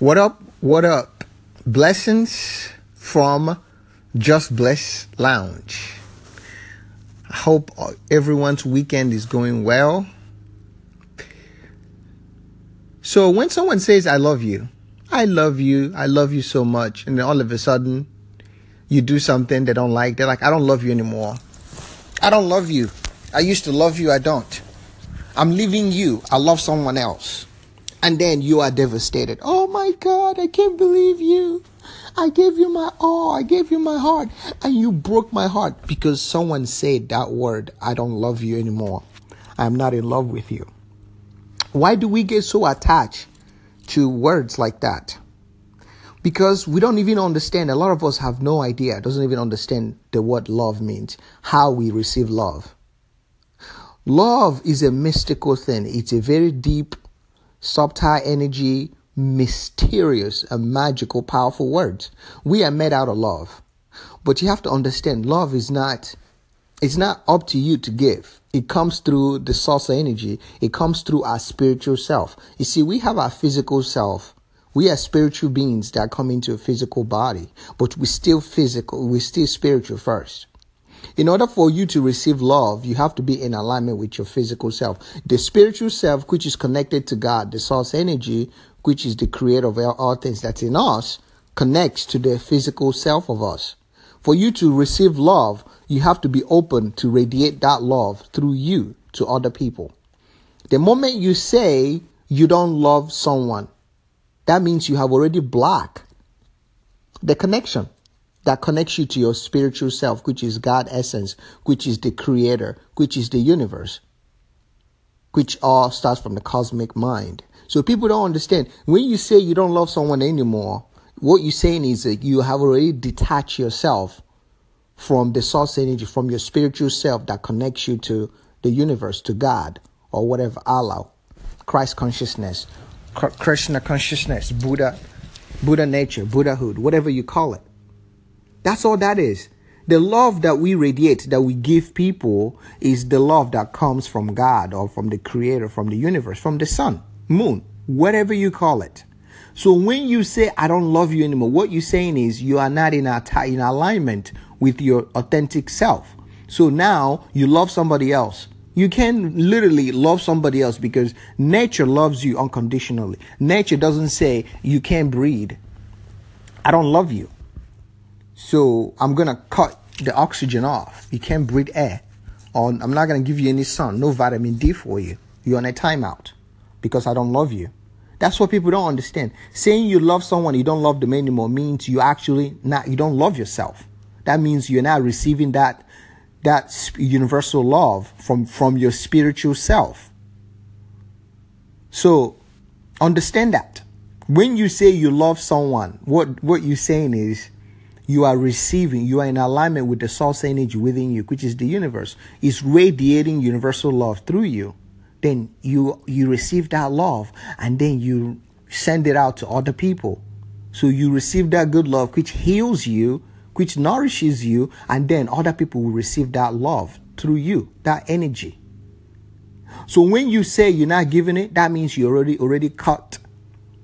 What up? What up? Blessings from Just Bless Lounge. I hope everyone's weekend is going well. So, when someone says, I love you, I love you, I love you so much, and then all of a sudden you do something they don't like, they're like, I don't love you anymore. I don't love you. I used to love you, I don't. I'm leaving you, I love someone else and then you are devastated. Oh my God, I can't believe you. I gave you my all, I gave you my heart, and you broke my heart because someone said that word, I don't love you anymore. I'm not in love with you. Why do we get so attached to words like that? Because we don't even understand. A lot of us have no idea, doesn't even understand the word love means, how we receive love. Love is a mystical thing. It's a very deep subtle energy, mysterious and magical, powerful words. We are made out of love. But you have to understand love is not it's not up to you to give. It comes through the source of energy. It comes through our spiritual self. You see, we have our physical self. We are spiritual beings that come into a physical body, but we're still physical. We're still spiritual first. In order for you to receive love, you have to be in alignment with your physical self. The spiritual self, which is connected to God, the source energy, which is the creator of all things that's in us, connects to the physical self of us. For you to receive love, you have to be open to radiate that love through you to other people. The moment you say you don't love someone, that means you have already blocked the connection that connects you to your spiritual self, which is God essence, which is the creator, which is the universe, which all starts from the cosmic mind. So people don't understand. When you say you don't love someone anymore, what you're saying is that you have already detached yourself from the source energy, from your spiritual self that connects you to the universe, to God, or whatever, Allah, Christ consciousness, Krishna consciousness, Buddha, Buddha nature, Buddhahood, whatever you call it. That's all that is. The love that we radiate, that we give people, is the love that comes from God or from the Creator, from the universe, from the sun, moon, whatever you call it. So when you say, I don't love you anymore, what you're saying is you are not in, in alignment with your authentic self. So now you love somebody else. You can literally love somebody else because nature loves you unconditionally. Nature doesn't say you can't breathe. I don't love you. So I'm gonna cut the oxygen off. You can't breathe air. Or I'm not gonna give you any sun, no vitamin D for you. You're on a timeout because I don't love you. That's what people don't understand. Saying you love someone, you don't love them anymore means you actually not you don't love yourself. That means you're not receiving that that universal love from from your spiritual self. So understand that. When you say you love someone, what what you're saying is you are receiving, you are in alignment with the source energy within you, which is the universe, is radiating universal love through you. Then you you receive that love and then you send it out to other people. So you receive that good love which heals you, which nourishes you, and then other people will receive that love through you, that energy. So when you say you're not giving it, that means you already already cut,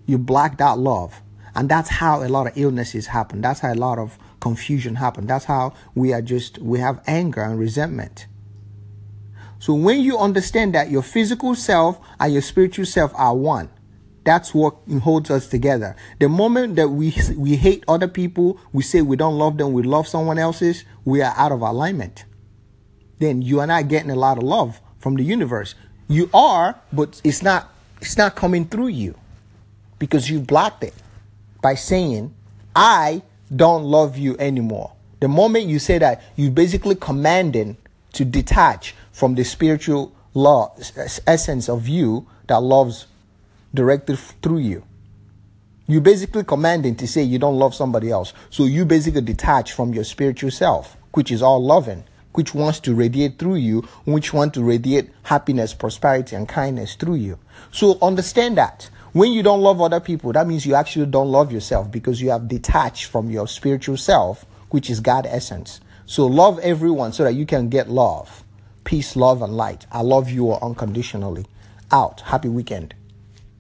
you block that love. And that's how a lot of illnesses happen. That's how a lot of confusion happen. That's how we are just, we have anger and resentment. So when you understand that your physical self and your spiritual self are one, that's what holds us together. The moment that we we hate other people, we say we don't love them, we love someone else's, we are out of alignment. Then you are not getting a lot of love from the universe. You are, but it's not it's not coming through you because you blocked it by saying, I don't love you anymore. The moment you say that, you basically commanding to detach from the spiritual law essence of you that loves directed through you. You basically commanding to say you don't love somebody else. So you basically detach from your spiritual self, which is all loving, which wants to radiate through you, which want to radiate happiness, prosperity, and kindness through you. So understand that. When you don't love other people, that means you actually don't love yourself because you have detached from your spiritual self, which is God essence. So love everyone so that you can get love. Peace, love, and light. I love you all unconditionally. Out. Happy weekend.